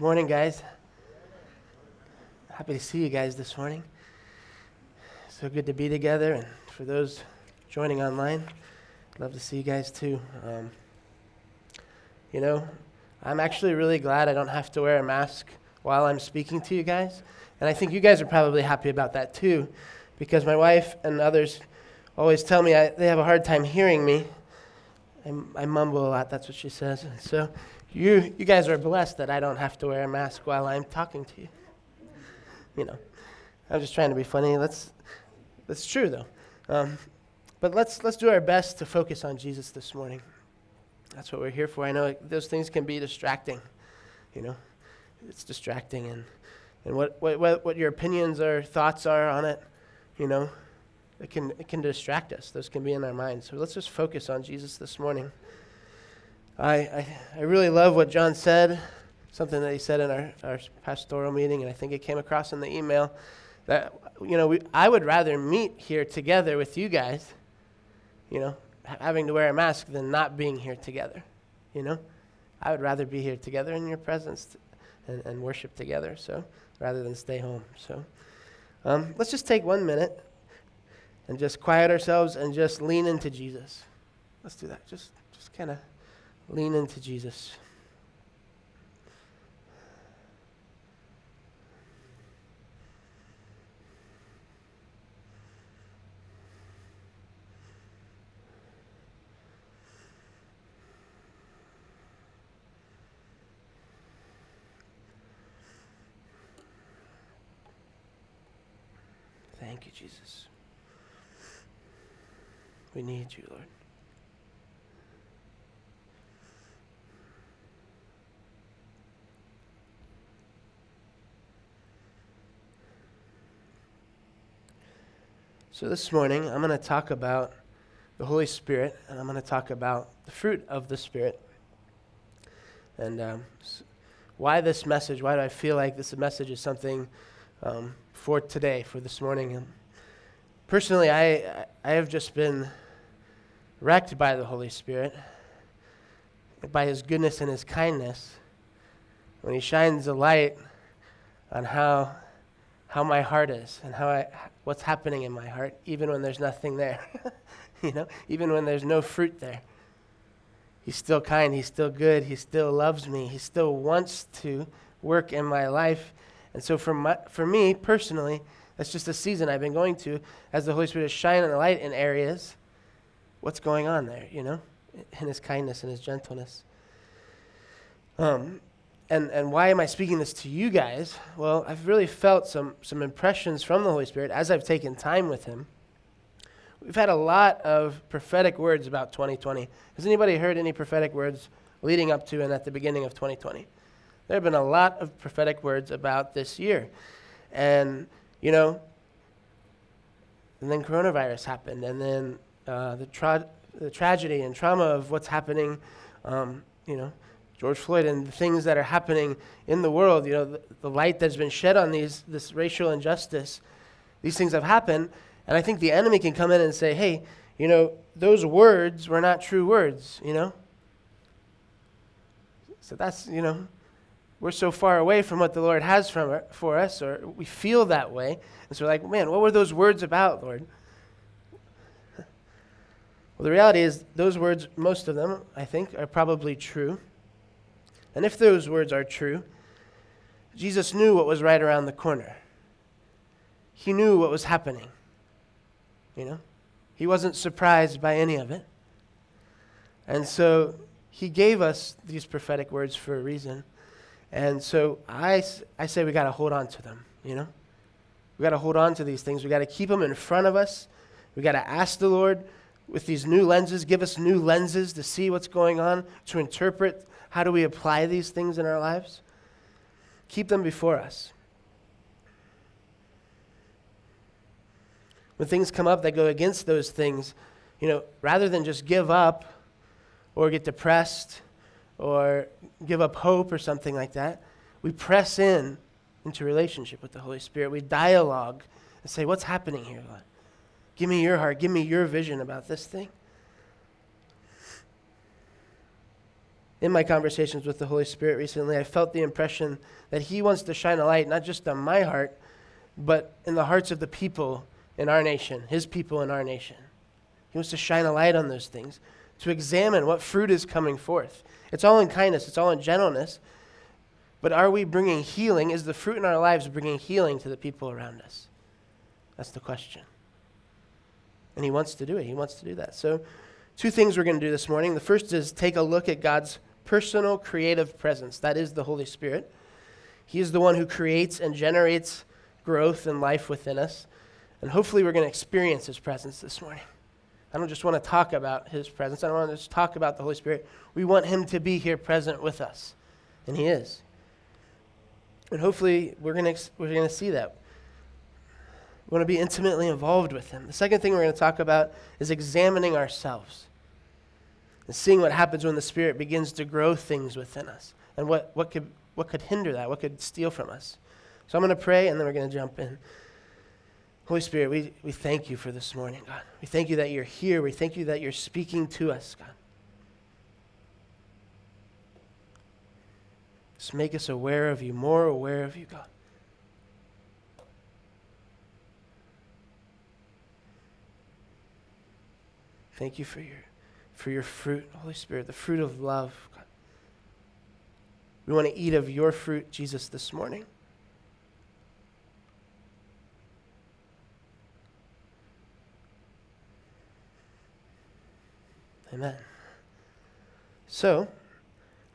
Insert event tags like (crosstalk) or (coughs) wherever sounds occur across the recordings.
Morning, guys. Happy to see you guys this morning. So good to be together, and for those joining online, love to see you guys too. Um, you know, I'm actually really glad I don't have to wear a mask while I'm speaking to you guys, and I think you guys are probably happy about that too, because my wife and others always tell me I, they have a hard time hearing me. I, I mumble a lot. That's what she says. So you, you guys are blessed that I don't have to wear a mask while I'm talking to you. You know, I'm just trying to be funny. That's, that's true, though. Um, but let's, let's do our best to focus on Jesus this morning. That's what we're here for. I know those things can be distracting. You know, it's distracting. And, and what, what, what your opinions or thoughts are on it, you know, it can, it can distract us. Those can be in our minds. So let's just focus on Jesus this morning. I, I, I really love what John said, something that he said in our, our pastoral meeting, and I think it came across in the email that, you know, we, I would rather meet here together with you guys, you know, having to wear a mask than not being here together, you know. I would rather be here together in your presence and, and worship together, so rather than stay home. So um, let's just take one minute and just quiet ourselves and just lean into Jesus. Let's do that. Just, just kind of lean into Jesus. Thank you, Jesus. We need you, Lord. So, this morning, I'm going to talk about the Holy Spirit, and I'm going to talk about the fruit of the Spirit. And um, why this message? Why do I feel like this message is something um, for today, for this morning? And personally, I, I have just been wrecked by the Holy Spirit, by His goodness and His kindness, when He shines a light on how how my heart is and how I, what's happening in my heart, even when there's nothing there. (laughs) you know, even when there's no fruit there. He's still kind. He's still good. He still loves me. He still wants to work in my life. And so, for, my, for me personally, that's just a season I've been going to as the Holy Spirit is shining a light in areas. What's going on there, you know, in His kindness and His gentleness. Um, and, and why am I speaking this to you guys? Well, I've really felt some, some impressions from the Holy Spirit as I've taken time with Him. We've had a lot of prophetic words about 2020. Has anybody heard any prophetic words leading up to and at the beginning of 2020? There have been a lot of prophetic words about this year. And, you know, and then coronavirus happened, and then uh, the, tra- the tragedy and trauma of what's happening, um, you know, George Floyd and the things that are happening in the world, you know, the, the, light that's been shed on these, this racial injustice, these things have happened. And I think the enemy can come in and say, hey, you know, those words were not true words, you know? So that's, you know, we're so far away from what the Lord has from, for us, or we feel that way. And so we're like, man, what were those words about, Lord? Well, the reality is, those words, most of them, I think, are probably true. And if those words are true, Jesus knew what was right around the corner. He knew what was happening. You know? He wasn't surprised by any of it. And so he gave us these prophetic words for a reason. And so I, I say we got to hold on to them, you know? We got to hold on to these things. We got to keep them in front of us. We got to ask the Lord with these new lenses, give us new lenses to see what's going on, to interpret how do we apply these things in our lives? Keep them before us. When things come up that go against those things, you know, rather than just give up or get depressed or give up hope or something like that, we press in into relationship with the Holy Spirit. We dialogue and say, What's happening here, Lord? Give me your heart. Give me your vision about this thing. In my conversations with the Holy Spirit recently, I felt the impression that He wants to shine a light not just on my heart, but in the hearts of the people in our nation, His people in our nation. He wants to shine a light on those things, to examine what fruit is coming forth. It's all in kindness, it's all in gentleness. But are we bringing healing? Is the fruit in our lives bringing healing to the people around us? That's the question. And He wants to do it. He wants to do that. So, two things we're going to do this morning. The first is take a look at God's personal creative presence. That is the Holy Spirit. He is the one who creates and generates growth and life within us. And hopefully, we're going to experience His presence this morning. I don't just want to talk about His presence, I don't want to just talk about the Holy Spirit. We want Him to be here present with us. And He is. And hopefully, we're going to, we're going to see that. We want to be intimately involved with Him. The second thing we're going to talk about is examining ourselves and seeing what happens when the Spirit begins to grow things within us and what, what, could, what could hinder that, what could steal from us. So I'm going to pray and then we're going to jump in. Holy Spirit, we, we thank you for this morning, God. We thank you that you're here. We thank you that you're speaking to us, God. Just make us aware of you, more aware of you, God. Thank you for your for your fruit, Holy Spirit, the fruit of love. God. We want to eat of your fruit, Jesus, this morning. Amen. So,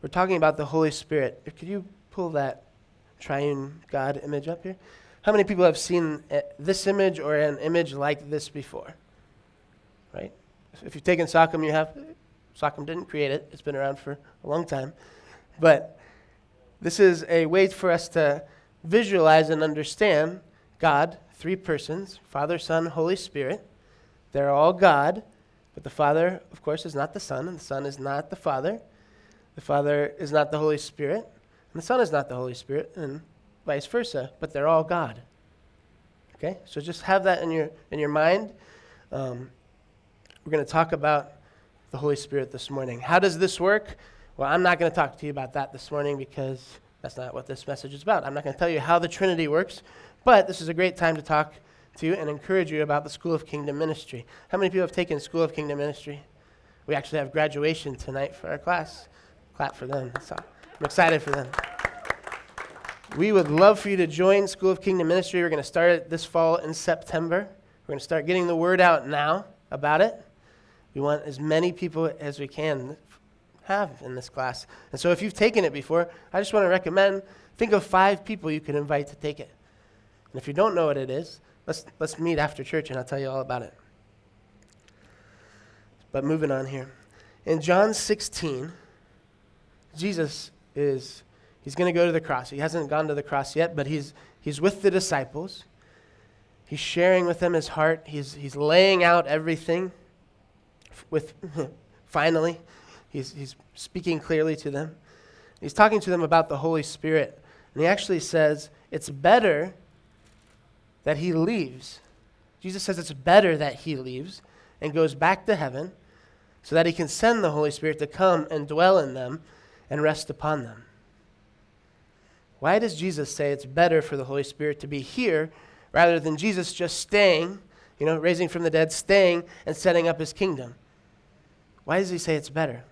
we're talking about the Holy Spirit. Could you pull that triune God image up here? How many people have seen eh, this image or an image like this before? If you've taken SOCM, you have. SOCM didn't create it, it's been around for a long time. But this is a way for us to visualize and understand God, three persons Father, Son, Holy Spirit. They're all God, but the Father, of course, is not the Son, and the Son is not the Father. The Father is not the Holy Spirit, and the Son is not the Holy Spirit, and vice versa, but they're all God. Okay? So just have that in your, in your mind. Um, we're going to talk about the Holy Spirit this morning. How does this work? Well, I'm not going to talk to you about that this morning because that's not what this message is about. I'm not going to tell you how the Trinity works, but this is a great time to talk to you and encourage you about the School of Kingdom Ministry. How many people have taken School of Kingdom Ministry? We actually have graduation tonight for our class. Clap for them. So I'm excited for them. We would love for you to join School of Kingdom Ministry. We're going to start it this fall in September. We're going to start getting the word out now about it. We want as many people as we can have in this class. And so if you've taken it before, I just want to recommend think of five people you can invite to take it. And if you don't know what it is, let's, let's meet after church and I'll tell you all about it. But moving on here. In John 16, Jesus is he's going to go to the cross. He hasn't gone to the cross yet, but he's he's with the disciples. He's sharing with them his heart. He's he's laying out everything with finally he's, he's speaking clearly to them. He's talking to them about the holy spirit. And he actually says it's better that he leaves. Jesus says it's better that he leaves and goes back to heaven so that he can send the holy spirit to come and dwell in them and rest upon them. Why does jesus say it's better for the holy spirit to be here rather than jesus just staying you know raising from the dead staying and setting up his kingdom why does he say it's better?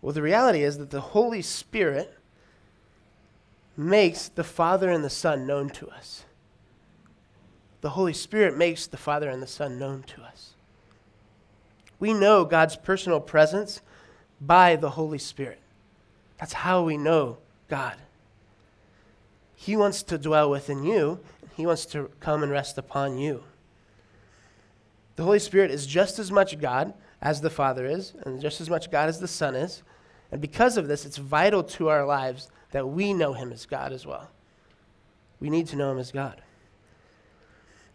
Well, the reality is that the Holy Spirit makes the Father and the Son known to us. The Holy Spirit makes the Father and the Son known to us. We know God's personal presence by the Holy Spirit. That's how we know God. He wants to dwell within you, He wants to come and rest upon you. The Holy Spirit is just as much God as the Father is, and just as much God as the Son is. And because of this, it's vital to our lives that we know Him as God as well. We need to know Him as God.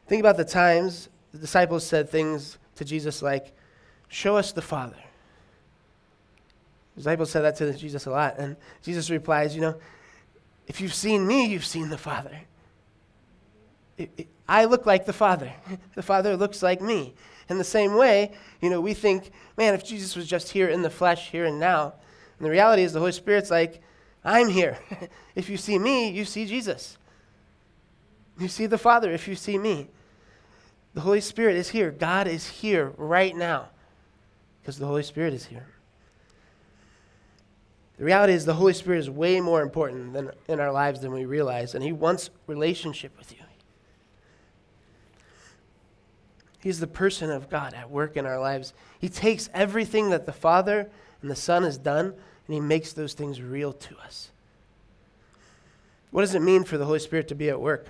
Think about the times the disciples said things to Jesus like, Show us the Father. The disciples said that to Jesus a lot. And Jesus replies, You know, if you've seen me, you've seen the Father. It, it, I look like the Father. (laughs) The Father looks like me. In the same way, you know, we think, man, if Jesus was just here in the flesh, here and now, And the reality is, the Holy Spirit's like, I'm here. (laughs) if you see me, you see Jesus. You see the Father if you see me. The Holy Spirit is here. God is here right now because the Holy Spirit is here. The reality is, the Holy Spirit is way more important than, in our lives than we realize, and He wants relationship with you. He's the person of God at work in our lives. He takes everything that the Father and the Son has done, and He makes those things real to us. What does it mean for the Holy Spirit to be at work?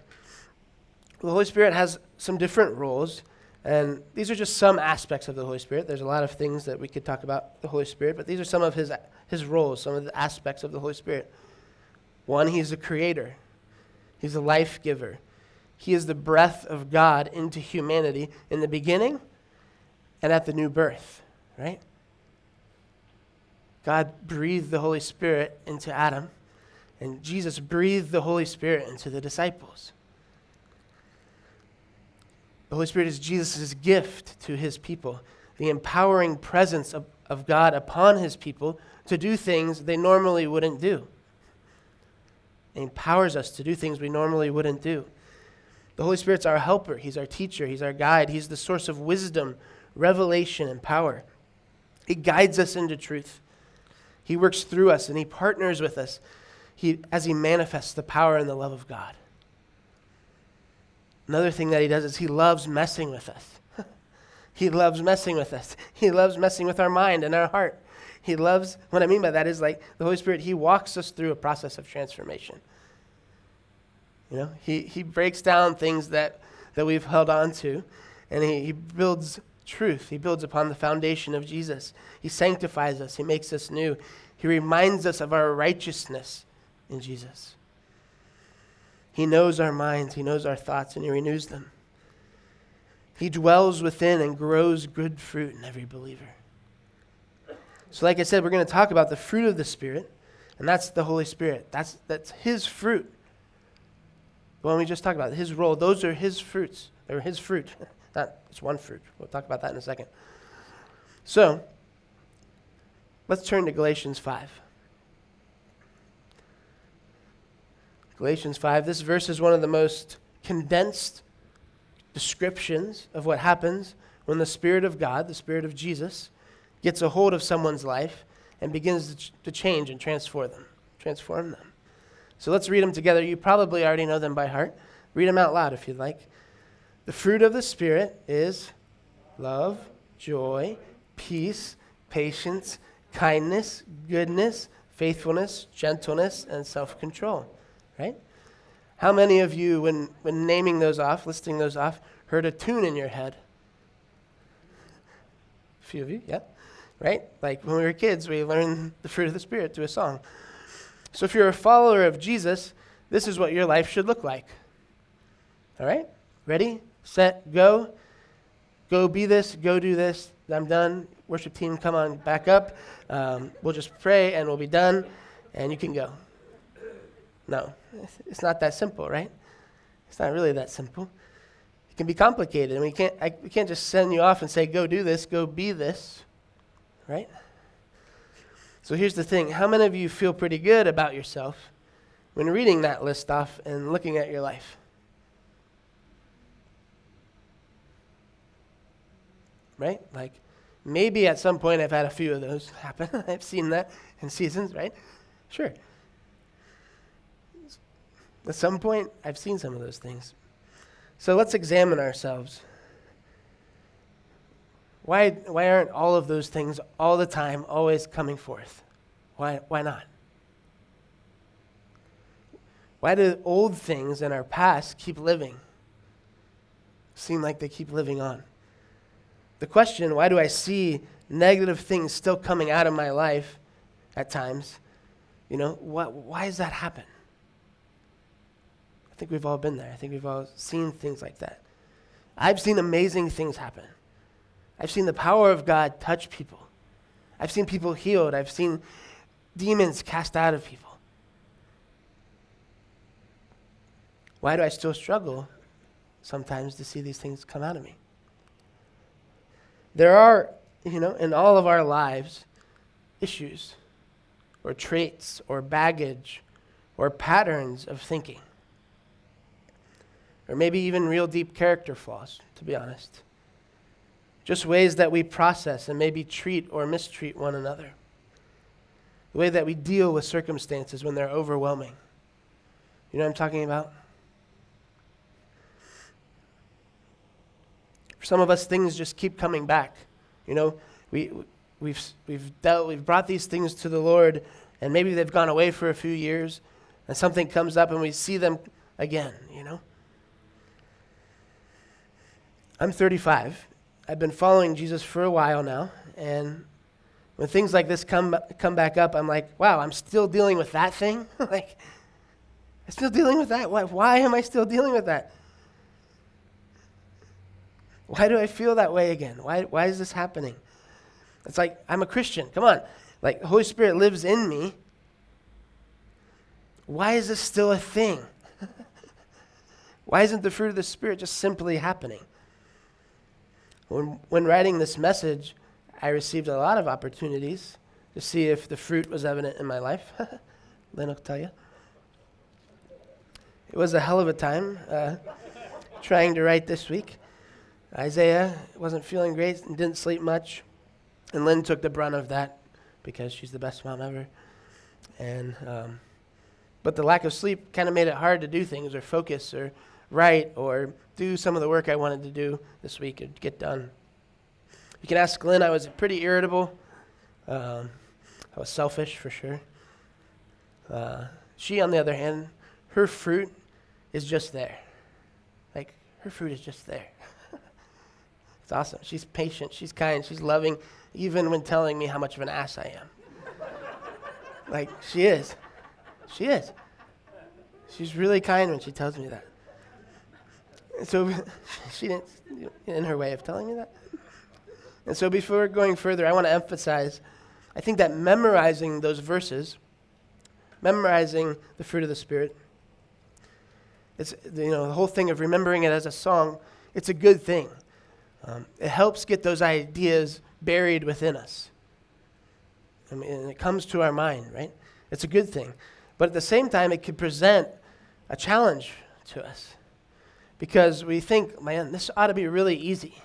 The Holy Spirit has some different roles, and these are just some aspects of the Holy Spirit. There's a lot of things that we could talk about the Holy Spirit, but these are some of his, his roles, some of the aspects of the Holy Spirit. One, he's a creator, he's a life giver, he is the breath of God into humanity in the beginning and at the new birth, right? God breathed the Holy Spirit into Adam, and Jesus breathed the Holy Spirit into the disciples. The Holy Spirit is Jesus' gift to his people, the empowering presence of, of God upon his people to do things they normally wouldn't do. It empowers us to do things we normally wouldn't do. The Holy Spirit's our helper, He's our teacher, He's our guide, He's the source of wisdom, revelation, and power. He guides us into truth. He works through us and He partners with us he, as He manifests the power and the love of God. Another thing that He does is He loves messing with us. (laughs) he loves messing with us. (laughs) He loves messing with our mind and our heart. He loves, what I mean by that is like the Holy Spirit, He walks us through a process of transformation. You know, he, he breaks down things that, that we've held on to, and he, he builds truth. He builds upon the foundation of Jesus. He sanctifies us, he makes us new. He reminds us of our righteousness in Jesus. He knows our minds, he knows our thoughts, and he renews them. He dwells within and grows good fruit in every believer. So, like I said, we're going to talk about the fruit of the Spirit, and that's the Holy Spirit. That's, that's His fruit. The one we just talked about, his role, those are his fruits. They're his fruit. (laughs) Not it's one fruit. We'll talk about that in a second. So, let's turn to Galatians 5. Galatians 5. This verse is one of the most condensed descriptions of what happens when the Spirit of God, the Spirit of Jesus, gets a hold of someone's life and begins to, ch- to change and transform them. Transform them. So let's read them together. You probably already know them by heart. Read them out loud if you'd like. The fruit of the Spirit is love, joy, peace, patience, kindness, goodness, faithfulness, gentleness, and self control. Right? How many of you, when, when naming those off, listing those off, heard a tune in your head? A few of you, yeah. Right? Like when we were kids, we learned the fruit of the Spirit through a song. So if you're a follower of Jesus, this is what your life should look like. All right? Ready, set, go. Go be this, go do this. I'm done. Worship team, come on back up. Um, we'll just pray and we'll be done, and you can go. No, it's not that simple, right? It's not really that simple. It can be complicated, and we can't, I, we can't just send you off and say, go do this, go be this, right? So here's the thing how many of you feel pretty good about yourself when reading that list off and looking at your life? Right? Like, maybe at some point I've had a few of those (laughs) happen. (laughs) I've seen that in seasons, right? Sure. At some point, I've seen some of those things. So let's examine ourselves. Why, why aren't all of those things all the time always coming forth? Why, why not? Why do old things in our past keep living? Seem like they keep living on. The question, why do I see negative things still coming out of my life at times? You know, what, why does that happen? I think we've all been there. I think we've all seen things like that. I've seen amazing things happen. I've seen the power of God touch people. I've seen people healed. I've seen demons cast out of people. Why do I still struggle sometimes to see these things come out of me? There are, you know, in all of our lives, issues. or traits or baggage or patterns of thinking. Or maybe even real deep character flaws, to be honest. Just ways that we process and maybe treat or mistreat one another. The way that we deal with circumstances when they're overwhelming. You know what I'm talking about? For some of us, things just keep coming back. You know, we, we've, we've dealt, we've brought these things to the Lord, and maybe they've gone away for a few years, and something comes up and we see them again, you know? I'm 35. I've been following Jesus for a while now, and when things like this come, come back up, I'm like, wow, I'm still dealing with that thing? (laughs) like, I'm still dealing with that? Why, why am I still dealing with that? Why do I feel that way again? Why, why is this happening? It's like, I'm a Christian. Come on. Like, Holy Spirit lives in me. Why is this still a thing? (laughs) why isn't the fruit of the Spirit just simply happening? When, when writing this message, I received a lot of opportunities to see if the fruit was evident in my life. (laughs) Lynn will tell you. It was a hell of a time uh, trying to write this week. Isaiah wasn't feeling great and didn't sleep much. And Lynn took the brunt of that because she's the best mom ever. And um, but the lack of sleep kind of made it hard to do things or focus or write or do some of the work I wanted to do this week and get done. You can ask Lynn, I was pretty irritable. Um, I was selfish for sure. Uh, she, on the other hand, her fruit is just there. Like her fruit is just there. (laughs) It's awesome. She's patient, she's kind, she's loving, even when telling me how much of an ass I am. (laughs) like, she is. She is. She's really kind when she tells me that. So (laughs) she didn't, in her way of telling me that. And so before going further, I want to emphasize I think that memorizing those verses, memorizing the fruit of the Spirit, it's, you know, the whole thing of remembering it as a song, it's a good thing. Um, it helps get those ideas buried within us. I mean, it comes to our mind, right? It's a good thing. But at the same time, it can present a challenge to us because we think, man, this ought to be really easy.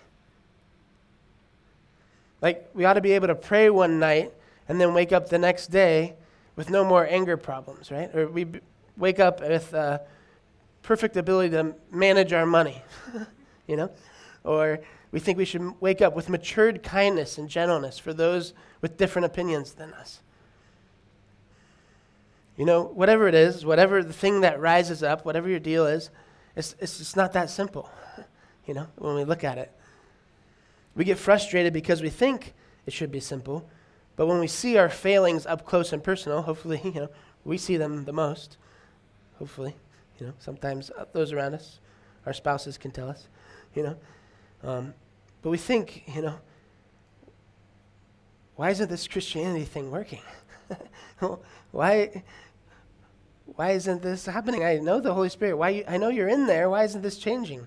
Like, we ought to be able to pray one night and then wake up the next day with no more anger problems, right? Or we b- wake up with uh, perfect ability to manage our money, (laughs) you know? Or we think we should wake up with matured kindness and gentleness for those with different opinions than us. You know, whatever it is, whatever the thing that rises up, whatever your deal is, it's, it's not that simple, (laughs) you know, when we look at it. We get frustrated because we think it should be simple, but when we see our failings up close and personal, hopefully, (laughs) you know, we see them the most. Hopefully, you know, sometimes those around us, our spouses can tell us, you know. Um, but we think, you know, why isn't this Christianity thing working? (laughs) why, why isn't this happening? I know the Holy Spirit. Why you, I know you're in there. Why isn't this changing?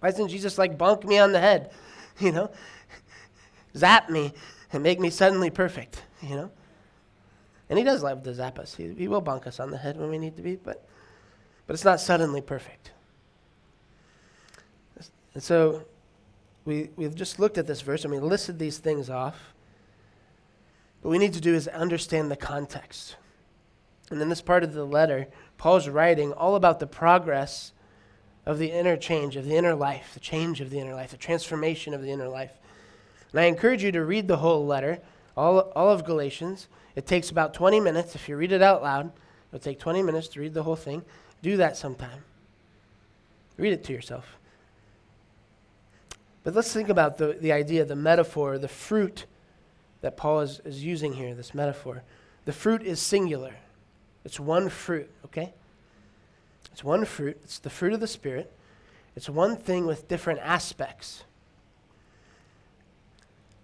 Why isn't Jesus like bonk me on the head? (laughs) You know, zap me and make me suddenly perfect. You know, and He does love to zap us. He, he will bonk us on the head when we need to be, but but it's not suddenly perfect. And so we, we've just looked at this verse and we listed these things off. What we need to do is understand the context. And in this part of the letter, Paul's writing all about the progress of the inner change, of the inner life, the change of the inner life, the transformation of the inner life. And I encourage you to read the whole letter, all, all of Galatians. It takes about 20 minutes. If you read it out loud, it'll take 20 minutes to read the whole thing. Do that sometime. Read it to yourself. But let's think about the, the idea, the metaphor, the fruit that Paul is, is using here, this metaphor. The fruit is singular, it's one fruit, okay? It's one fruit, it's the fruit of the Spirit. It's one thing with different aspects.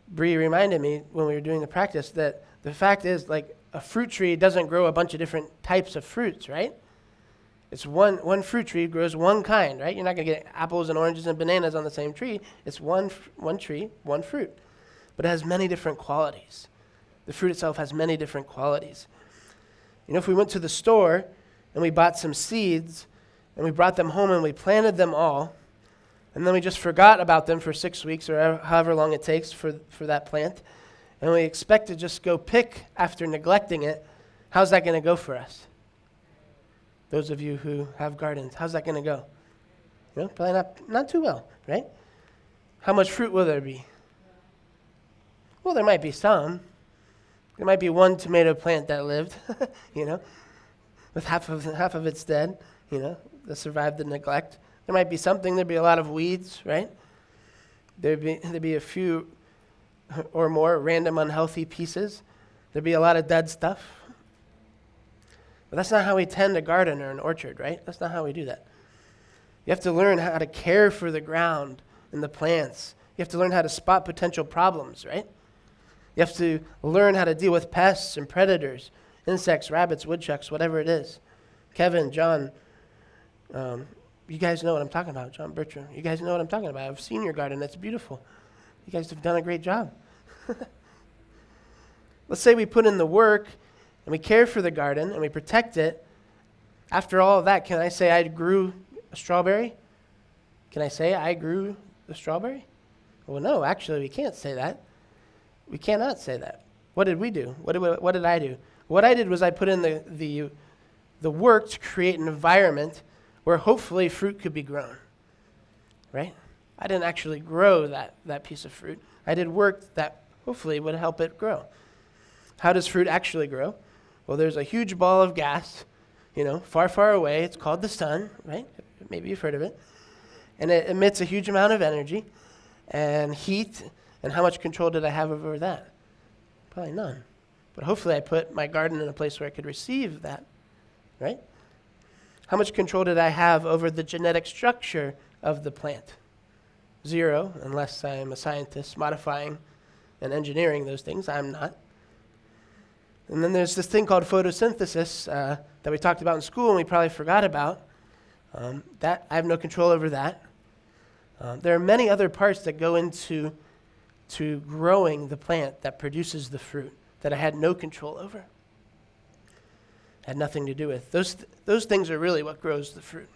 Bree reminded me when we were doing the practice that the fact is, like, a fruit tree doesn't grow a bunch of different types of fruits, right? It's one, one fruit tree grows one kind, right? You're not going to get apples and oranges and bananas on the same tree. It's one, one tree, one fruit. But it has many different qualities, The fruit itself has many different qualities. You know, if we went to the store and we bought some seeds and we brought them home and we planted them all, and then we just forgot about them for six weeks or however long it takes for, for that plant, and we expect to just go pick after neglecting it, how's that going to go for us? Those of you who have gardens, how's that going to go? You know, probably not, not too well, right? How much fruit will there be? Well, there might be some. There might be one tomato plant that lived, (laughs) you know, with half of, half of its dead, you know, that survived the neglect. There might be something, there'd be a lot of weeds, right? There'd be, there'd be a few or more random unhealthy pieces. There'd be a lot of dead stuff. But that's not how we tend a garden or an orchard, right? That's not how we do that. You have to learn how to care for the ground and the plants. You have to learn how to spot potential problems, right? You have to learn how to deal with pests and predators, insects, rabbits, woodchucks, whatever it is. Kevin, John, um, you guys know what I'm talking about. John Bertram, you guys know what I'm talking about. I've seen your garden. It's beautiful. You guys have done a great job. (laughs) Let's say we put in the work and we care for the garden and we protect it. After all of that, can I say I grew a strawberry? Can I say I grew the strawberry? Well, no, actually, we can't say that. We cannot say that. What did we do? What did, what did I do? What I did was I put in the, the, the work to create an environment where hopefully fruit could be grown. Right? I didn't actually grow that, that piece of fruit. I did work that hopefully would help it grow. How does fruit actually grow? Well, there's a huge ball of gas, you know, far, far away. It's called the sun, right? Maybe you've heard of it. And it emits a huge amount of energy and heat. And how much control did I have over that? Probably none. But hopefully, I put my garden in a place where I could receive that, right? How much control did I have over the genetic structure of the plant? Zero, unless I'm a scientist modifying and engineering those things. I'm not. And then there's this thing called photosynthesis uh, that we talked about in school and we probably forgot about. Um, that I have no control over that. Uh, there are many other parts that go into to growing the plant that produces the fruit that I had no control over. Had nothing to do with. Those, th- those things are really what grows the fruit.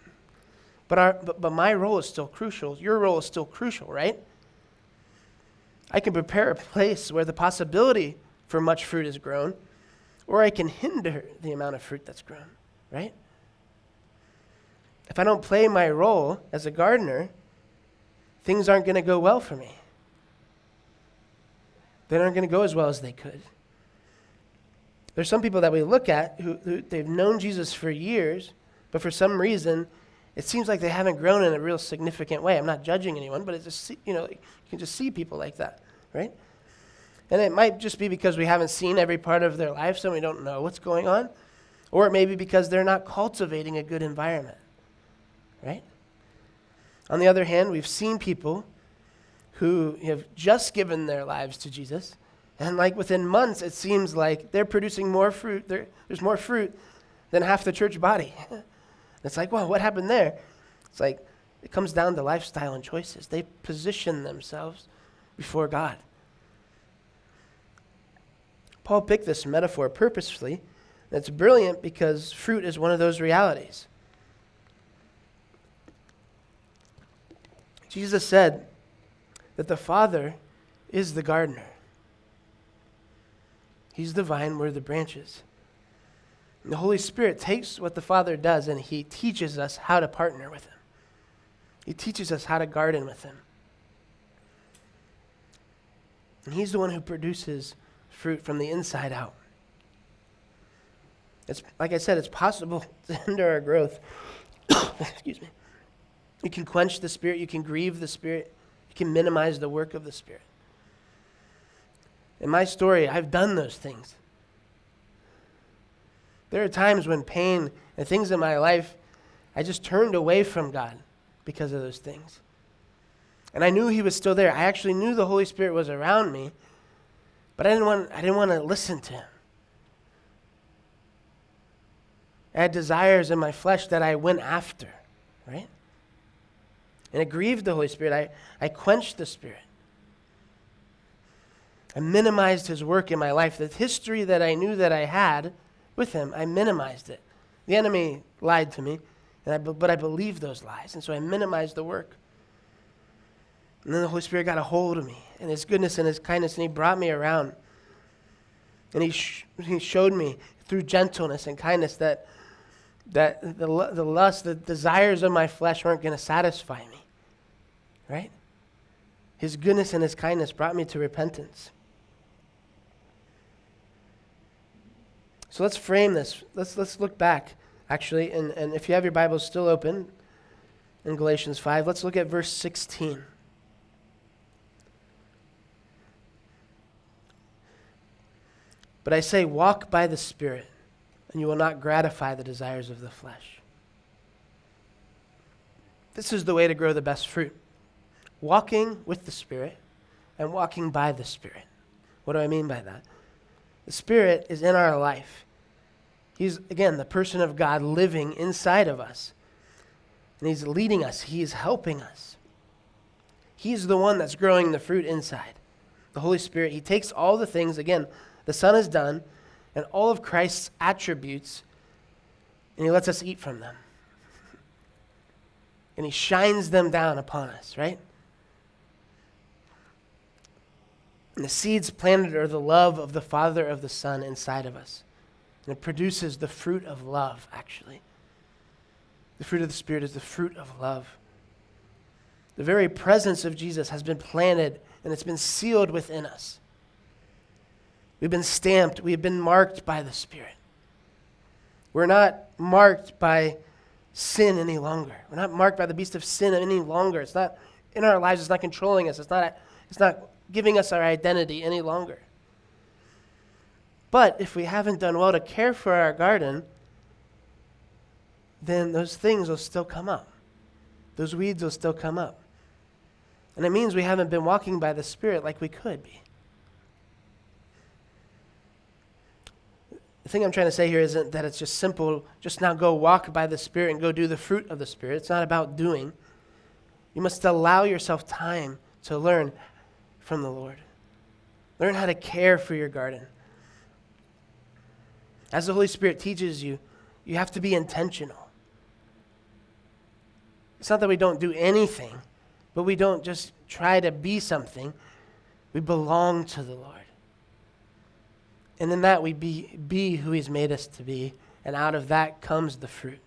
But, our, but, but my role is still crucial. Your role is still crucial, right? I can prepare a place where the possibility for much fruit is grown, or I can hinder the amount of fruit that's grown, right? If I don't play my role as a gardener, things aren't going to go well for me. They aren't going to go as well as they could. There's some people that we look at who, who they've known Jesus for years, but for some reason, it seems like they haven't grown in a real significant way. I'm not judging anyone, but it's just, you know, you can just see people like that, right? And it might just be because we haven't seen every part of their life, so we don't know what's going on. Or it may be because they're not cultivating a good environment, right? On the other hand, we've seen people who have just given their lives to Jesus, and like within months, it seems like they're producing more fruit. there's more fruit than half the church body. (laughs) it's like, well, what happened there? It's like, it comes down to lifestyle and choices. They position themselves before God. Paul picked this metaphor purposefully. It's brilliant because fruit is one of those realities. Jesus said that the Father is the gardener. He's the vine, we're the branches. And the Holy Spirit takes what the Father does and He teaches us how to partner with Him. He teaches us how to garden with Him. And He's the one who produces fruit from the inside out. It's, like I said, it's possible (laughs) to hinder our growth. (coughs) Excuse me. You can quench the Spirit, you can grieve the Spirit, you can minimize the work of the Spirit. In my story, I've done those things. There are times when pain and things in my life, I just turned away from God because of those things. And I knew He was still there. I actually knew the Holy Spirit was around me, but I didn't want, I didn't want to listen to Him. I had desires in my flesh that I went after, right? And it grieved the Holy Spirit. I, I quenched the Spirit. I minimized his work in my life. The history that I knew that I had with him, I minimized it. The enemy lied to me, and I, but I believed those lies, and so I minimized the work. And then the Holy Spirit got a hold of me, and his goodness and his kindness, and he brought me around. And he, sh- he showed me through gentleness and kindness that, that the, the lust, the desires of my flesh weren't going to satisfy me. Right? His goodness and his kindness brought me to repentance. So let's frame this. Let's, let's look back, actually. And, and if you have your Bibles still open in Galatians 5, let's look at verse 16. But I say, walk by the Spirit, and you will not gratify the desires of the flesh. This is the way to grow the best fruit walking with the Spirit and walking by the Spirit. What do I mean by that? The Spirit is in our life. He's, again, the person of God living inside of us. And He's leading us, He's helping us. He's the one that's growing the fruit inside. The Holy Spirit, He takes all the things, again, the Son has done, and all of Christ's attributes, and He lets us eat from them. And He shines them down upon us, right? And the seeds planted are the love of the Father of the Son inside of us. And it produces the fruit of love, actually. The fruit of the Spirit is the fruit of love. The very presence of Jesus has been planted and it's been sealed within us. We've been stamped, we've been marked by the Spirit. We're not marked by sin any longer. We're not marked by the beast of sin any longer. It's not in our lives, it's not controlling us. It's not, it's not giving us our identity any longer. But if we haven't done well to care for our garden, then those things will still come up. Those weeds will still come up. And it means we haven't been walking by the Spirit like we could be. Thing I'm trying to say here isn't that it's just simple, just now go walk by the Spirit and go do the fruit of the Spirit. It's not about doing. You must allow yourself time to learn from the Lord. Learn how to care for your garden. As the Holy Spirit teaches you, you have to be intentional. It's not that we don't do anything, but we don't just try to be something. We belong to the Lord. And in that, we be, be who He's made us to be, and out of that comes the fruit.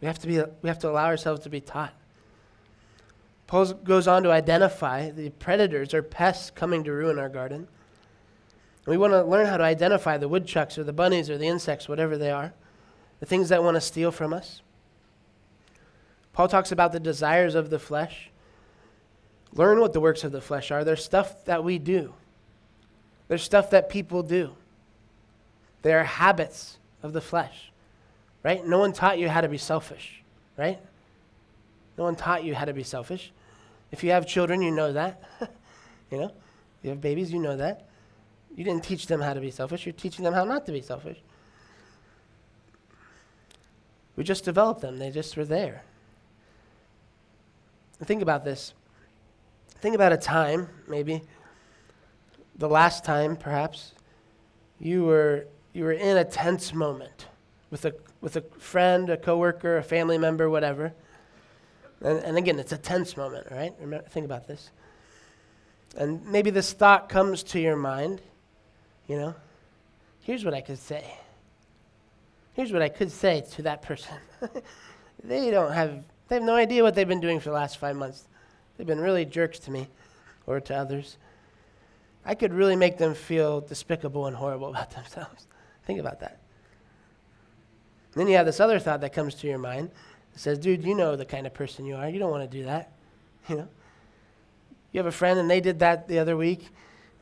We have to, be, we have to allow ourselves to be taught. Paul goes on to identify the predators or pests coming to ruin our garden. We want to learn how to identify the woodchucks or the bunnies or the insects, whatever they are, the things that want to steal from us. Paul talks about the desires of the flesh. Learn what the works of the flesh are. They're stuff that we do. There's stuff that people do. They are habits of the flesh, right? No one taught you how to be selfish, right? No one taught you how to be selfish. If you have children, you know that. (laughs) you know, you have babies, you know that. You didn't teach them how to be selfish, you're teaching them how not to be selfish. We just developed them, they just were there. think about this. Think about a time, maybe, the last time, perhaps, you were, you were in a tense moment with a, with a friend, a coworker, a family member, whatever. And, and again, it's a tense moment, right? Remember, think about this. And maybe this thought comes to your mind, you know, here's what I could say. Here's what I could say to that person. (laughs) they don't have, they have no idea what they've been doing for the last five months. They've been really jerks to me or to others. I could really make them feel despicable and horrible (laughs) about themselves. Think about that. And then you have this other thought that comes to your mind says, dude, you know the kind of person you are. You don't want to do that. (laughs) You know? You have a friend and they did that the other week,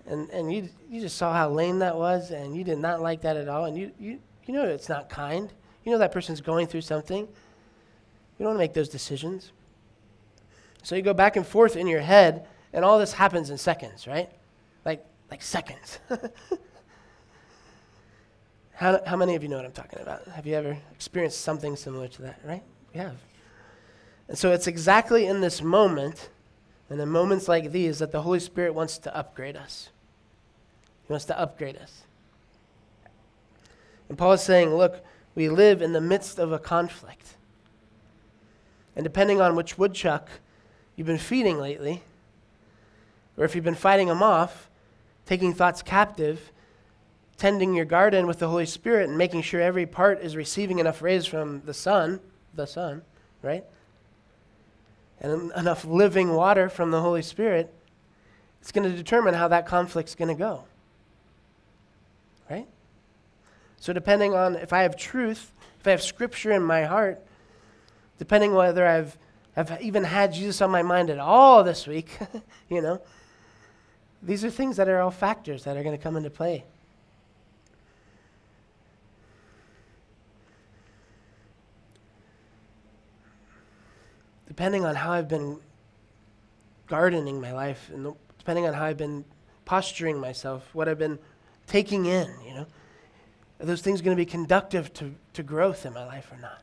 and, and you, you just saw how lame that was, and you did not like that at all, and you, you, you know it's not kind. You know that person's going through something. You don't want to make those decisions. So you go back and forth in your head, and all this happens in seconds, right? Like, seconds. (laughs) how, how many of you know what I'm talking about? Have you ever experienced something similar to that, right? We have. And so it's exactly in this moment, And in moments like these, that the Holy Spirit wants to upgrade us. He wants to upgrade us. And Paul is saying, look, we live in the midst of a conflict. And depending on which woodchuck you've been feeding lately, or if you've been fighting them off, taking thoughts captive, tending your garden with the Holy Spirit and making sure every part is receiving enough rays from the sun, the sun, right? And enough living water from the Holy Spirit, it's going to determine how that conflict's going to go. Right? So, depending on if I have truth, if I have scripture in my heart, depending whether I've, have even had Jesus on my mind at all this week, (laughs) you know, these are things that are all factors that are going to come into play. Depending on how I've been gardening my life and depending on how I've been posturing myself, what I've been taking in, you know, are those things going to be conductive to, to growth in my life or not?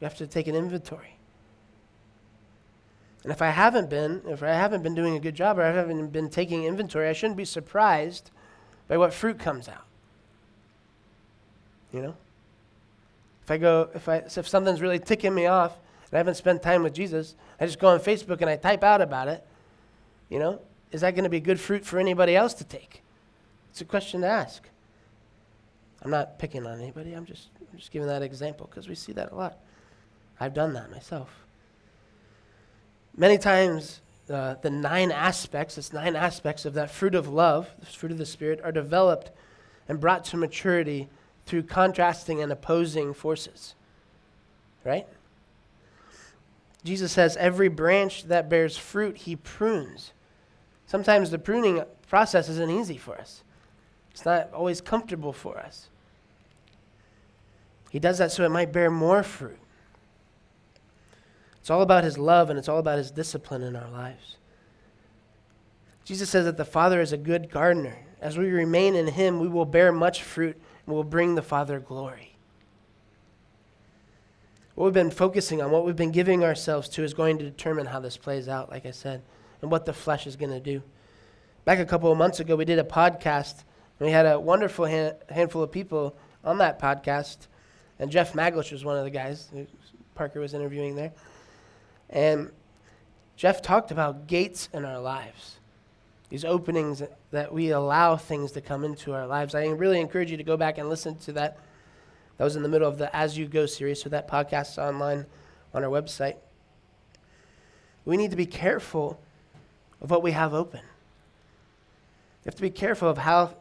You have to take an inventory. And if I haven't been, if I haven't been doing a good job or I haven't been taking inventory, I shouldn't be surprised by what fruit comes out. You know? If I go, if I, if something's really ticking me off and I haven't spent time with Jesus, I just go on Facebook and I type out about it, you know, is that going to be good fruit for anybody else to take? It's a question to ask. I'm not picking on anybody. I'm just, I'm just giving that example because we see that a lot. I've done that myself. Many times, uh, the nine aspects, this nine aspects of that fruit of love, the fruit of the Spirit, are developed and brought to maturity through contrasting and opposing forces. Right? Jesus says, every branch that bears fruit, he prunes. Sometimes the pruning process isn't easy for us, it's not always comfortable for us. He does that so it might bear more fruit. It's all about his love and it's all about his discipline in our lives. Jesus says that the Father is a good gardener. As we remain in him, we will bear much fruit and will bring the Father glory. What we've been focusing on, what we've been giving ourselves to, is going to determine how this plays out, like I said, and what the flesh is going to do. Back a couple of months ago, we did a podcast, and we had a wonderful handful of people on that podcast and Jeff Maglish was one of the guys Parker was interviewing there. And Jeff talked about gates in our lives, these openings that we allow things to come into our lives. I really encourage you to go back and listen to that. That was in the middle of the As You Go series, so that podcast online on our website. We need to be careful of what we have open. You have to be careful of how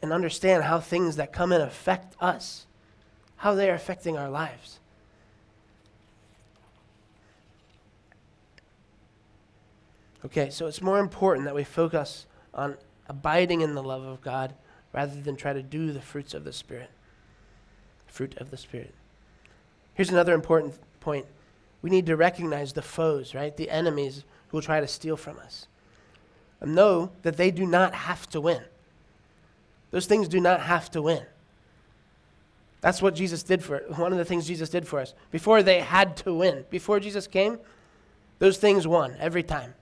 and understand how things that come in affect us how they are affecting our lives. Okay, so it's more important that we focus on abiding in the love of God rather than try to do the fruits of the Spirit. Fruit of the Spirit. Here's another important point. We need to recognize the foes, right? The enemies who will try to steal from us. And know that they do not have to win. Those things do not have to win. That's what Jesus did for one of the things Jesus did for us. Before they had to win. Before Jesus came, those things won every time.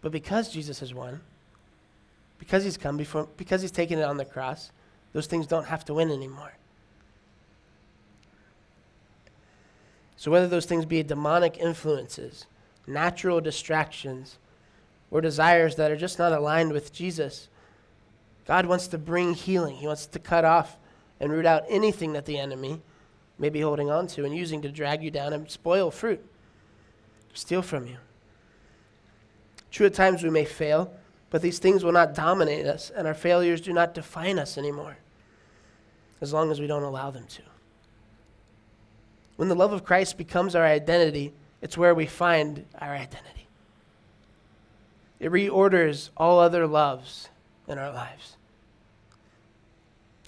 But because Jesus has won, because he's come before because he's taken it on the cross, those things don't have to win anymore. So whether those things be demonic influences, natural distractions, or desires that are just not aligned with Jesus, God wants to bring healing. He wants to cut off and root out anything that the enemy may be holding on to and using to drag you down and spoil fruit, steal from you. True, at times we may fail, but these things will not dominate us, and our failures do not define us anymore, as long as we don't allow them to. When the love of Christ becomes our identity, it's where we find our identity. It reorders all other loves in our lives.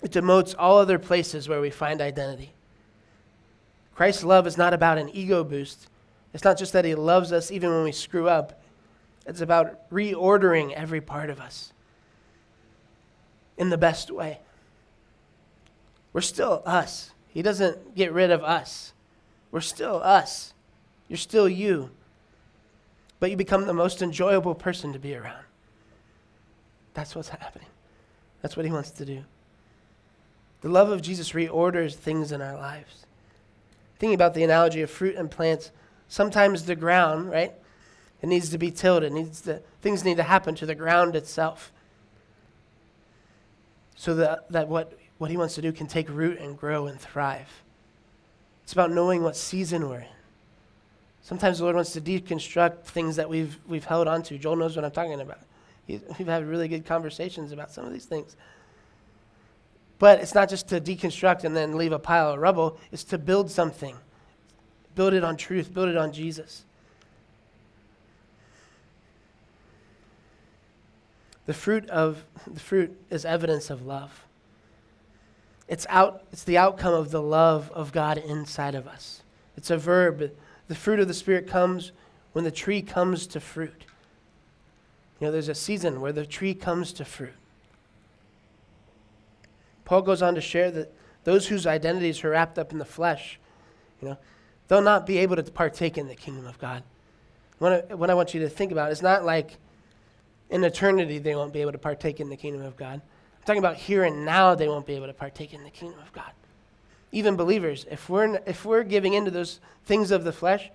It demotes all other places where we find identity. Christ's love is not about an ego boost. It's not just that he loves us even when we screw up. It's about reordering every part of us in the best way. We're still us. He doesn't get rid of us. We're still us. You're still you. but you become the most enjoyable person to be around. That's what's happening. That's what he wants to do. The love of Jesus reorders things in our lives. Thinking about the analogy of fruit and plants, sometimes the ground, right? It needs to be tilled. It needs to, things need to happen to the ground itself. So that, that what, what he wants to do can take root and grow and thrive. It's about knowing what season we're in. Sometimes the Lord wants to deconstruct things that we've, we've held onto. Joel knows what I'm talking about. We've had really good conversations about some of these things. But it's not just to deconstruct and then leave a pile of rubble, it's to build something. Build it on truth, build it on Jesus. The fruit of the fruit is evidence of love. It's out it's the outcome of the love of God inside of us. It's a verb. The fruit of the spirit comes when the tree comes to fruit. You know, there's a season where the tree comes to fruit. Paul goes on to share that those whose identities are wrapped up in the flesh, you know, they'll not be able to partake in the kingdom of God. What I, what I want you to think about is not like in eternity they won't be able to partake in the kingdom of God. I'm talking about here and now they won't be able to partake in the kingdom of God. Even believers, if we're, if we're giving into those things of the flesh,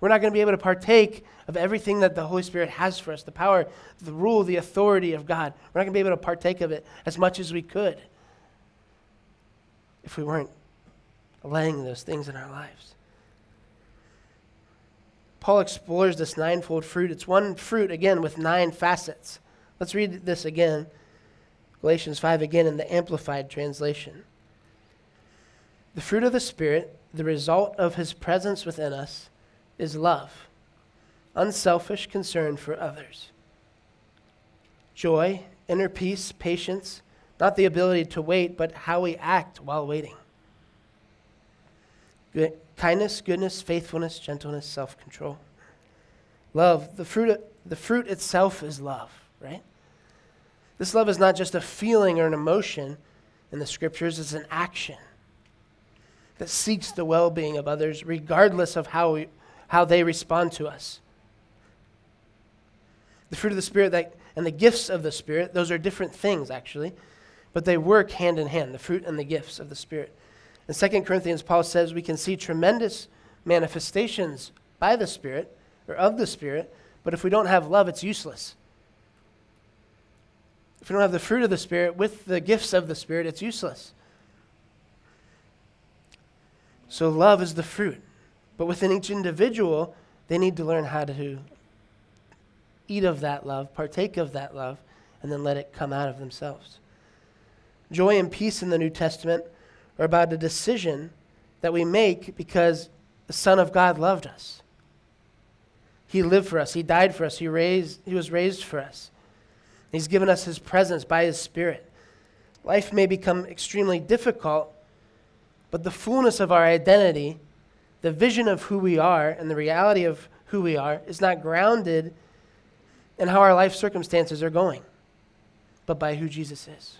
we're not going to be able to partake of everything that the Holy Spirit has for us the power, the rule, the authority of God. We're not going to be able to partake of it as much as we could if we weren't laying those things in our lives. Paul explores this ninefold fruit. It's one fruit, again, with nine facets. Let's read this again. Galatians 5 again in the Amplified translation. The fruit of the Spirit, the result of his presence within us, is love, unselfish concern for others, joy, inner peace, patience, not the ability to wait, but how we act while waiting kindness, goodness, faithfulness, gentleness, self control. Love, the fruit, the fruit itself is love, right? This love is not just a feeling or an emotion in the scriptures, it's an action that seeks the well being of others, regardless of how, we, how they respond to us. The fruit of the Spirit that, and the gifts of the Spirit, those are different things, actually, but they work hand in hand the fruit and the gifts of the Spirit. In 2 Corinthians, Paul says we can see tremendous manifestations by the Spirit or of the Spirit, but if we don't have love, it's useless. If we don't have the fruit of the Spirit with the gifts of the Spirit, it's useless. So, love is the fruit. But within each individual, they need to learn how to eat of that love, partake of that love, and then let it come out of themselves. Joy and peace in the New Testament or about a decision that we make because the Son of God loved us. He lived for us. He died for us. He, raised, he was raised for us. He's given us His presence by His Spirit. Life may become extremely difficult, but the fullness of our identity, the vision of who we are, and the reality of who we are is not grounded in how our life circumstances are going, but by who Jesus is.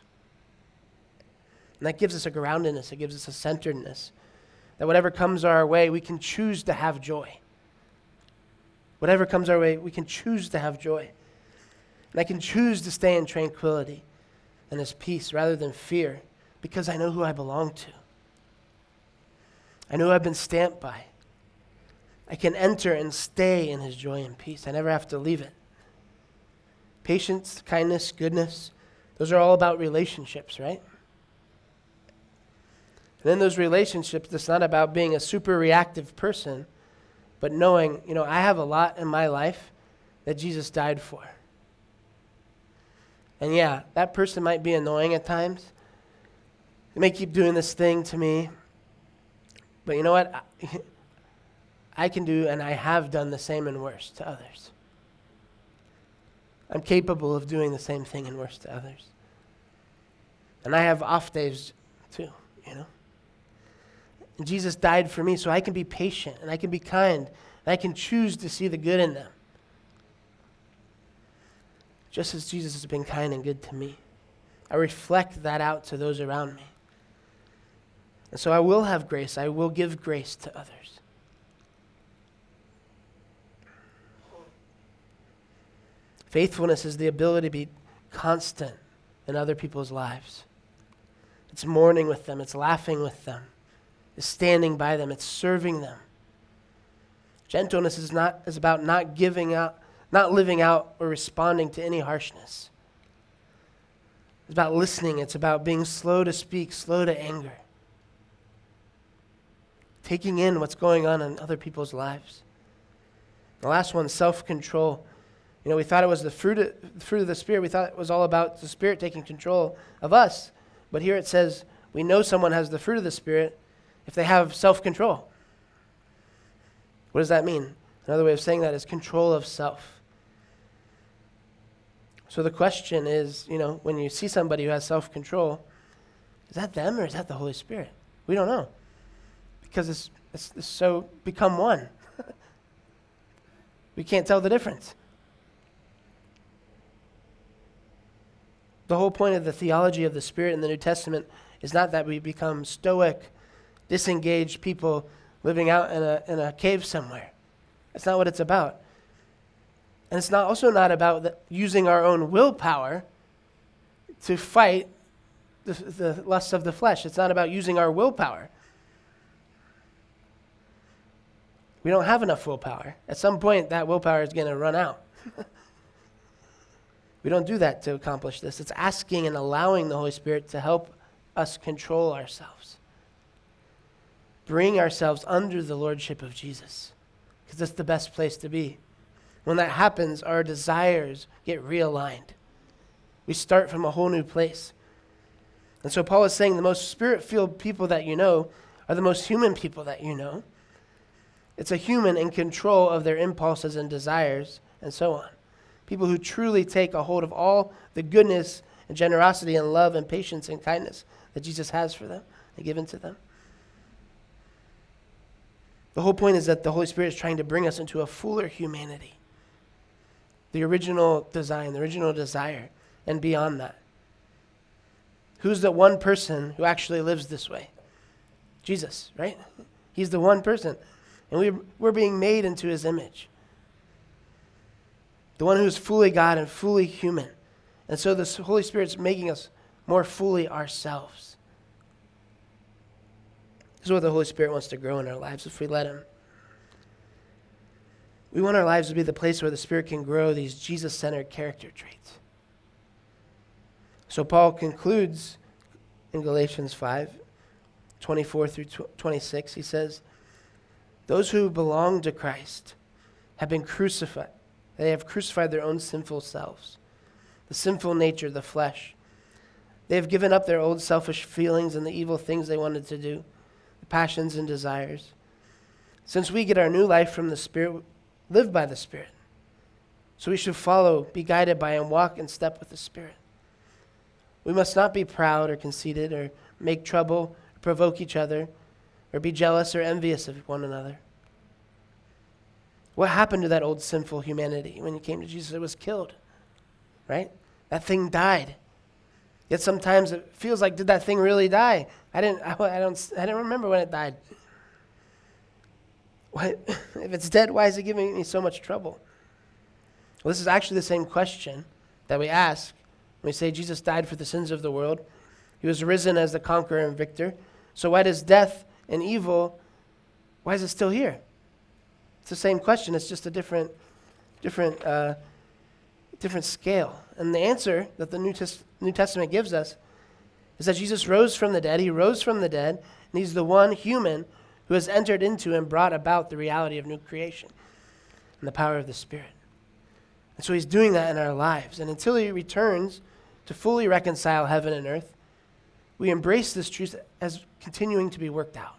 And that gives us a groundedness, it gives us a centeredness. That whatever comes our way, we can choose to have joy. Whatever comes our way, we can choose to have joy. And I can choose to stay in tranquility and His peace rather than fear because I know who I belong to. I know who I've been stamped by. I can enter and stay in His joy and peace. I never have to leave it. Patience, kindness, goodness, those are all about relationships, right? In those relationships, it's not about being a super reactive person, but knowing, you know, I have a lot in my life that Jesus died for. And yeah, that person might be annoying at times. They may keep doing this thing to me. But you know what? I, (laughs) I can do, and I have done the same and worse to others. I'm capable of doing the same thing and worse to others. And I have off days too, you know? Jesus died for me so I can be patient and I can be kind and I can choose to see the good in them. Just as Jesus has been kind and good to me, I reflect that out to those around me. And so I will have grace, I will give grace to others. Faithfulness is the ability to be constant in other people's lives. It's mourning with them, it's laughing with them, it's standing by them, it's serving them. Gentleness is not is about not giving out, not living out or responding to any harshness. It's about listening, it's about being slow to speak, slow to anger. Taking in what's going on in other people's lives. The last one, self-control. You know, we thought it was the fruit of, the fruit of the Spirit. We thought it was all about the Spirit taking control of us. But here it says we know someone has the fruit of the Spirit if they have self control. What does that mean? Another way of saying that is control of self. So the question is, you know, when you see somebody who has self control, is that them or is that the Holy Spirit? We don't know. Because it's, it's, it's so become one. (laughs) we can't tell the difference. The whole point of the theology of the Spirit in the New Testament is not that we become stoic, disengaged people living out in a, in a cave somewhere. That's not what it's about. And it's not also not about using our own willpower to fight the, the lusts of the flesh. It's not about using our willpower. We don't have enough willpower. At some point, that willpower is going to run out. (laughs) We don't do that to accomplish this. It's asking and allowing the Holy Spirit to help us control ourselves. Bring ourselves under the lordship of Jesus, because that's the best place to be. When that happens, our desires get realigned. We start from a whole new place. And so Paul is saying the most spirit filled people that you know are the most human people that you know. It's a human in control of their impulses and desires and so on people who truly take a hold of all the goodness and generosity and love and patience and kindness that Jesus has for them and given to them. The whole point is that the Holy Spirit is trying to bring us into a fuller humanity. The original design, the original desire, and beyond that. Who's the one person who actually lives this way? Jesus, right? He's the one person. And we, we're being made into his image the one who's fully God and fully human. And so the Holy Spirit's making us more fully ourselves. This is what the Holy Spirit wants to grow in our lives if we let Him. We want our lives to be the place where the Spirit can grow these Jesus centered character traits. So Paul concludes in Galatians 5 24 through 26. He says, Those who belong to Christ have been crucified they have crucified their own sinful selves, the sinful nature, the flesh. They have given up their old selfish feelings and the evil things they wanted to do, passions and desires. Since we get our new life from the Spirit, live by the Spirit. So we should follow, be guided by, and walk in step with the Spirit. We must not be proud or conceited or make trouble, or provoke each other, or be jealous or envious of one another. What happened to that old sinful humanity when you came to Jesus? It was killed, right? That thing died. Yet sometimes it feels like, did that thing really die? I didn't, (laughs) I, I don't, I didn't remember when it died. What, (laughs) if it's dead, why is it giving me so much trouble? Well, this is actually the same question that we ask when we say Jesus died for the sins of the world. He was risen as the conqueror and victor. So why does death and evil, why is it still here? It's the same question, it's just a different, different, uh, different scale. And the answer that the New, New Testament gives us is that Jesus rose from the dead. He rose from the dead, and he's the one human who has entered into and brought about the reality of new creation and the power of the Spirit. And so he's doing that in our lives. And until he returns to fully reconcile heaven and earth, we embrace this truth as continuing to be worked out.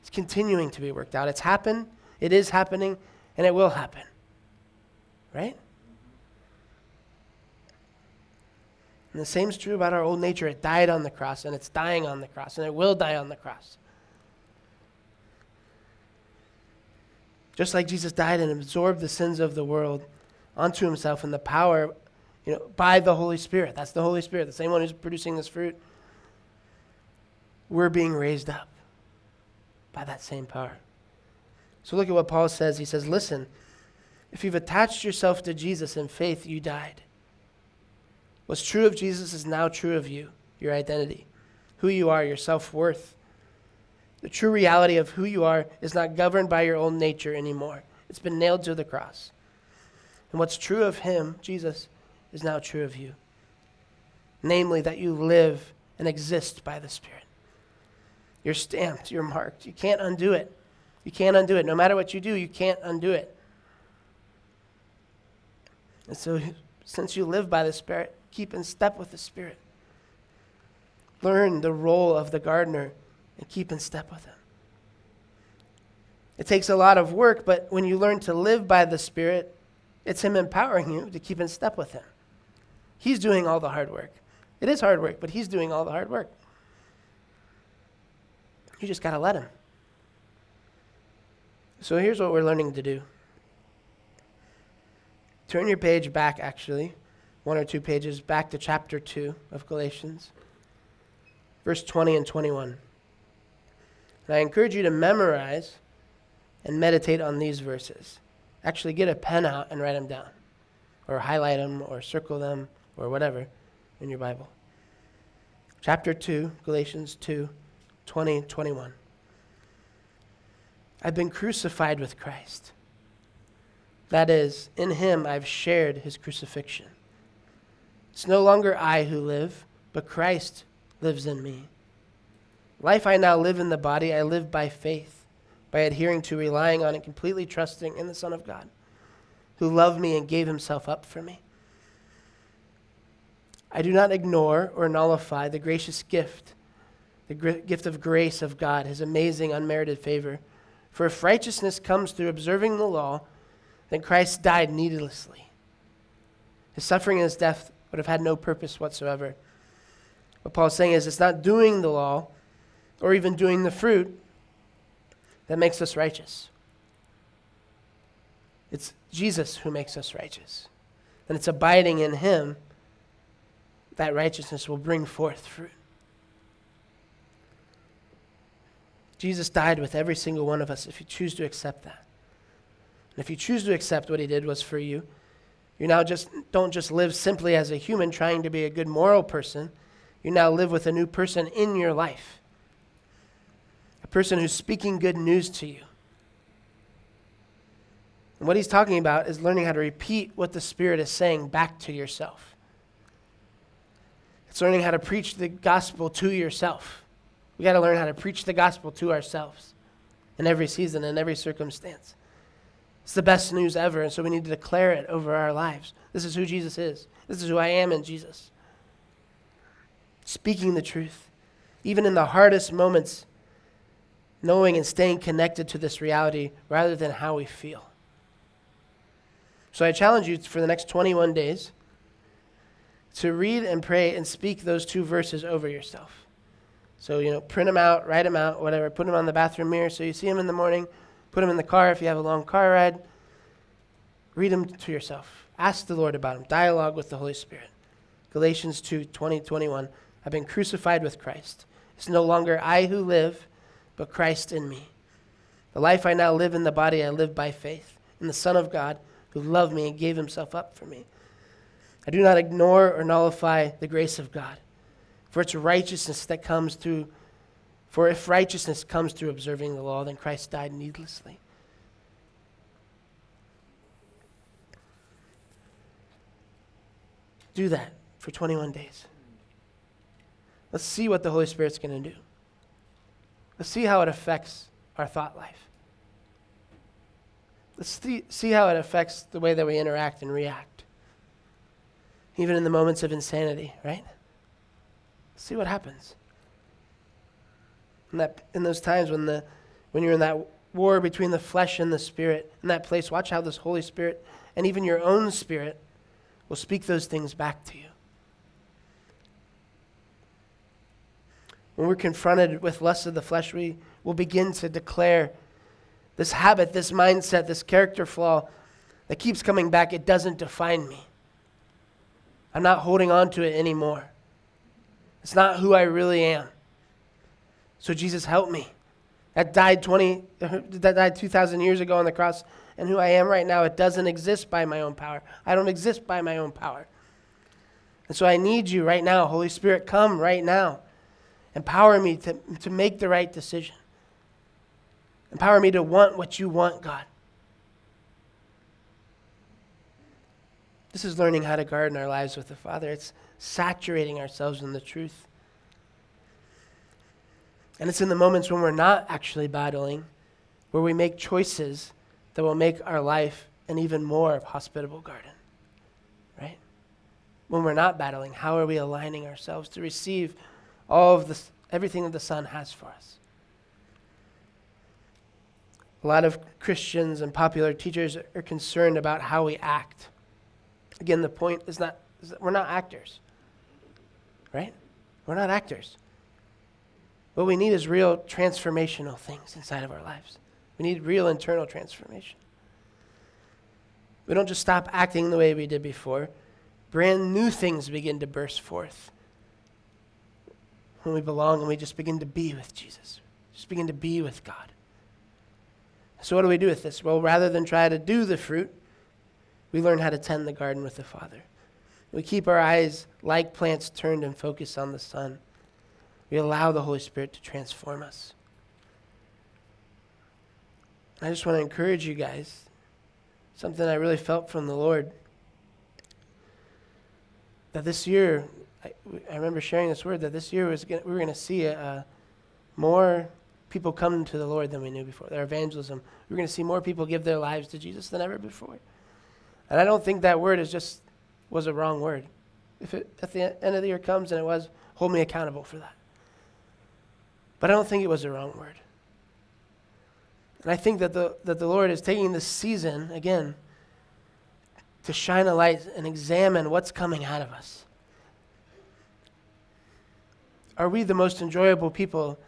It's continuing to be worked out. It's happened, it is happening, and it will happen. Right? And the same is true about our old nature. It died on the cross, and it's dying on the cross, and it will die on the cross. Just like Jesus died and absorbed the sins of the world onto himself in the power, you know, by the Holy Spirit. That's the Holy Spirit, the same one who's producing this fruit. We're being raised up by that same power. So look at what Paul says. He says, Listen, If you've attached yourself to Jesus in faith, you died. What's true of Jesus is now true of you, your identity, who you are, your self worth. The true reality of who you are is not governed by your own nature anymore. It's been nailed to the cross. And what's true of him, Jesus, is now true of you. Namely, that you live and exist by the Spirit. You're stamped, you're marked. You can't undo it. You can't undo it. No matter what you do, you can't undo it. And so, since you live by the Spirit, keep in step with the Spirit. Learn the role of the gardener and keep in step with Him. It takes a lot of work, but when you learn to live by the Spirit, it's Him empowering you to keep in step with Him. He's doing all the hard work. It is hard work, but He's doing all the hard work. You just got to let Him. So here's what we're learning to do. Turn your page back, actually, one or two pages back to chapter 2 of Galatians, verse 20 and 21. And I encourage you to memorize and meditate on these verses. Actually, get a pen out and write them down, or highlight them, or circle them, or whatever in your Bible. Chapter 2, Galatians 2, 20, 21. I've been crucified with Christ. That is, in him I've shared his crucifixion. It's no longer I who live, but Christ lives in me. Life I now live in the body, I live by faith, by adhering to, relying on, and completely trusting in the Son of God, who loved me and gave himself up for me. I do not ignore or nullify the gracious gift, the gr- gift of grace of God, his amazing, unmerited favor. For if righteousness comes through observing the law, then Christ died needlessly. His suffering and his death would have had no purpose whatsoever. What Paul's saying is it's not doing the law or even doing the fruit that makes us righteous. It's Jesus who makes us righteous. And it's abiding in him that righteousness will bring forth fruit. Jesus died with every single one of us if you choose to accept that. And if you choose to accept what he did was for you, you now just don't just live simply as a human trying to be a good moral person. You now live with a new person in your life. A person who's speaking good news to you. And what he's talking about is learning how to repeat what the Spirit is saying back to yourself. It's learning how to preach the gospel to yourself. We got to learn how to preach the gospel to ourselves in every season, in every circumstance. It's the best news ever, and so we need to declare it over our lives. This is who Jesus is. This is who I am in Jesus. Speaking the truth, even in the hardest moments, knowing and staying connected to this reality rather than how we feel. So I challenge you for the next 21 days to read and pray and speak those two verses over yourself. So, you know, print them out, write them out, whatever, put them on the bathroom mirror so you see them in the morning Put them in the car if you have a long car ride. Read them to yourself. Ask the Lord about them. Dialogue with the Holy Spirit. Galatians 2 20, 21. I've been crucified with Christ. It's no longer I who live, but Christ in me. The life I now live in the body, I live by faith in the Son of God who loved me and gave himself up for me. I do not ignore or nullify the grace of God, for it's righteousness that comes through for if righteousness comes through observing the law, then Christ died needlessly. Do that for 21 days. Let's see what the Holy Spirit's going to do. Let's see how it affects our thought life. Let's see how it affects the way that we interact and react. Even in the moments of insanity, right? see what happens in, that, in those times when, the, when you're in that war between the flesh and the spirit, in that place, watch how this Holy Spirit and even your own spirit will speak those things back to you. When we're confronted with lust of the flesh, we will begin to declare this habit, this mindset, this character flaw that keeps coming back. It doesn't define me. I'm not holding on to it anymore. It's not who I really am. So, Jesus, help me. that died 20 (laughs) that died 2000 years ago on the cross and who I am right now it doesn't exist by my own power. I don't exist by my own power. And so I need you right now. Holy Spirit, come right now. Empower me to, to make the right decision. Empower me to want what you want, God. This is learning how to garden our lives with the Father. It's saturating ourselves in the truth. And it's in the moments when we're not actually battling, where we make choices that will make our life an even more hospitable garden. Right? When we're not battling, how are we aligning ourselves to receive all of this, everything that the Son has for us? A lot of Christians and popular teachers are concerned about how we act. Again, the point is not is we're not actors. Right? We're not actors. What we need is real transformational things inside of our lives. We need real internal transformation. We don't just stop acting the way we did before. Brand new things begin to burst forth when we belong and we just begin to be with Jesus, just begin to be with God. So, what do we do with this? Well, rather than try to do the fruit, we learn how to tend the garden with the Father. We keep our eyes like plants turned and focused on the Son. We allow the Holy Spirit to transform us. I just want to encourage you guys something I really felt from the Lord. That this year, I, I remember sharing this word, that this year was gonna, we were going to see a, a more people come to the Lord than we knew before. Their evangelism. We are going to see more people give their lives to Jesus than ever before. And I don't think that word is just was a wrong word. If it at the end of the year comes and it was, hold me accountable for that. But I don't think it was a wrong word. And I think that the, that the Lord is taking this season, again, to shine a light and examine what's coming out of us. Are we the most enjoyable people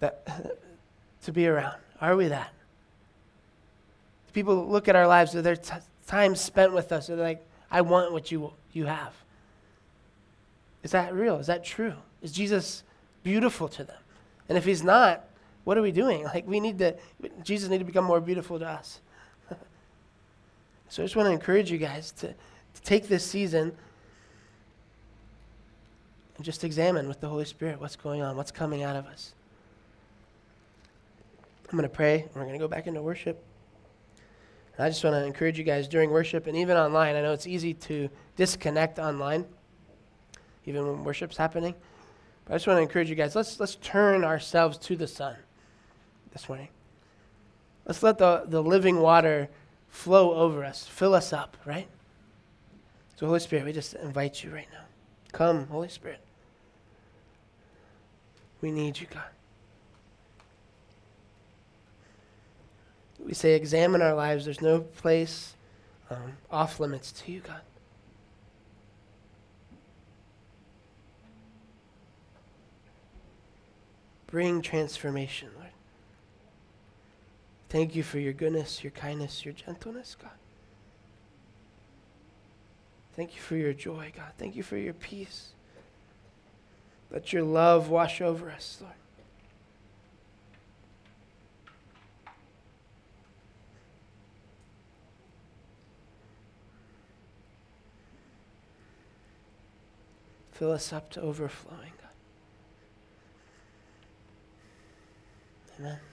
that, (laughs) to be around? Are we that? People look at our lives, their t- time spent with us, and they're like, I want what you, you have. Is that real? Is that true? Is Jesus beautiful to them? And if he's not, what are we doing? (laughs) Like, we need to, Jesus need to become more beautiful to us. (laughs) so I just want to encourage you guys to, to take this season and just examine with the Holy Spirit what's going on, what's coming out of us. I'm going to pray, and we're going to go back into worship. And I just want to encourage you guys during worship and even online. I know it's easy to disconnect online, even when worship's happening. But I just want to encourage you guys let's, let's turn ourselves to the Son this morning. Let's let the, the living water flow over us, fill us up, right? So, Holy Spirit, we just invite you right now. Come, Holy Spirit. We need you, God. We say, examine our lives. There's no place um, off limits to you, God. Bring transformation, Lord. Thank you for your goodness, your kindness, your gentleness, God. Thank you for your joy, God. Thank you for your peace. Let your love wash over us, Lord. Fill us up to overflowing, God. Amen.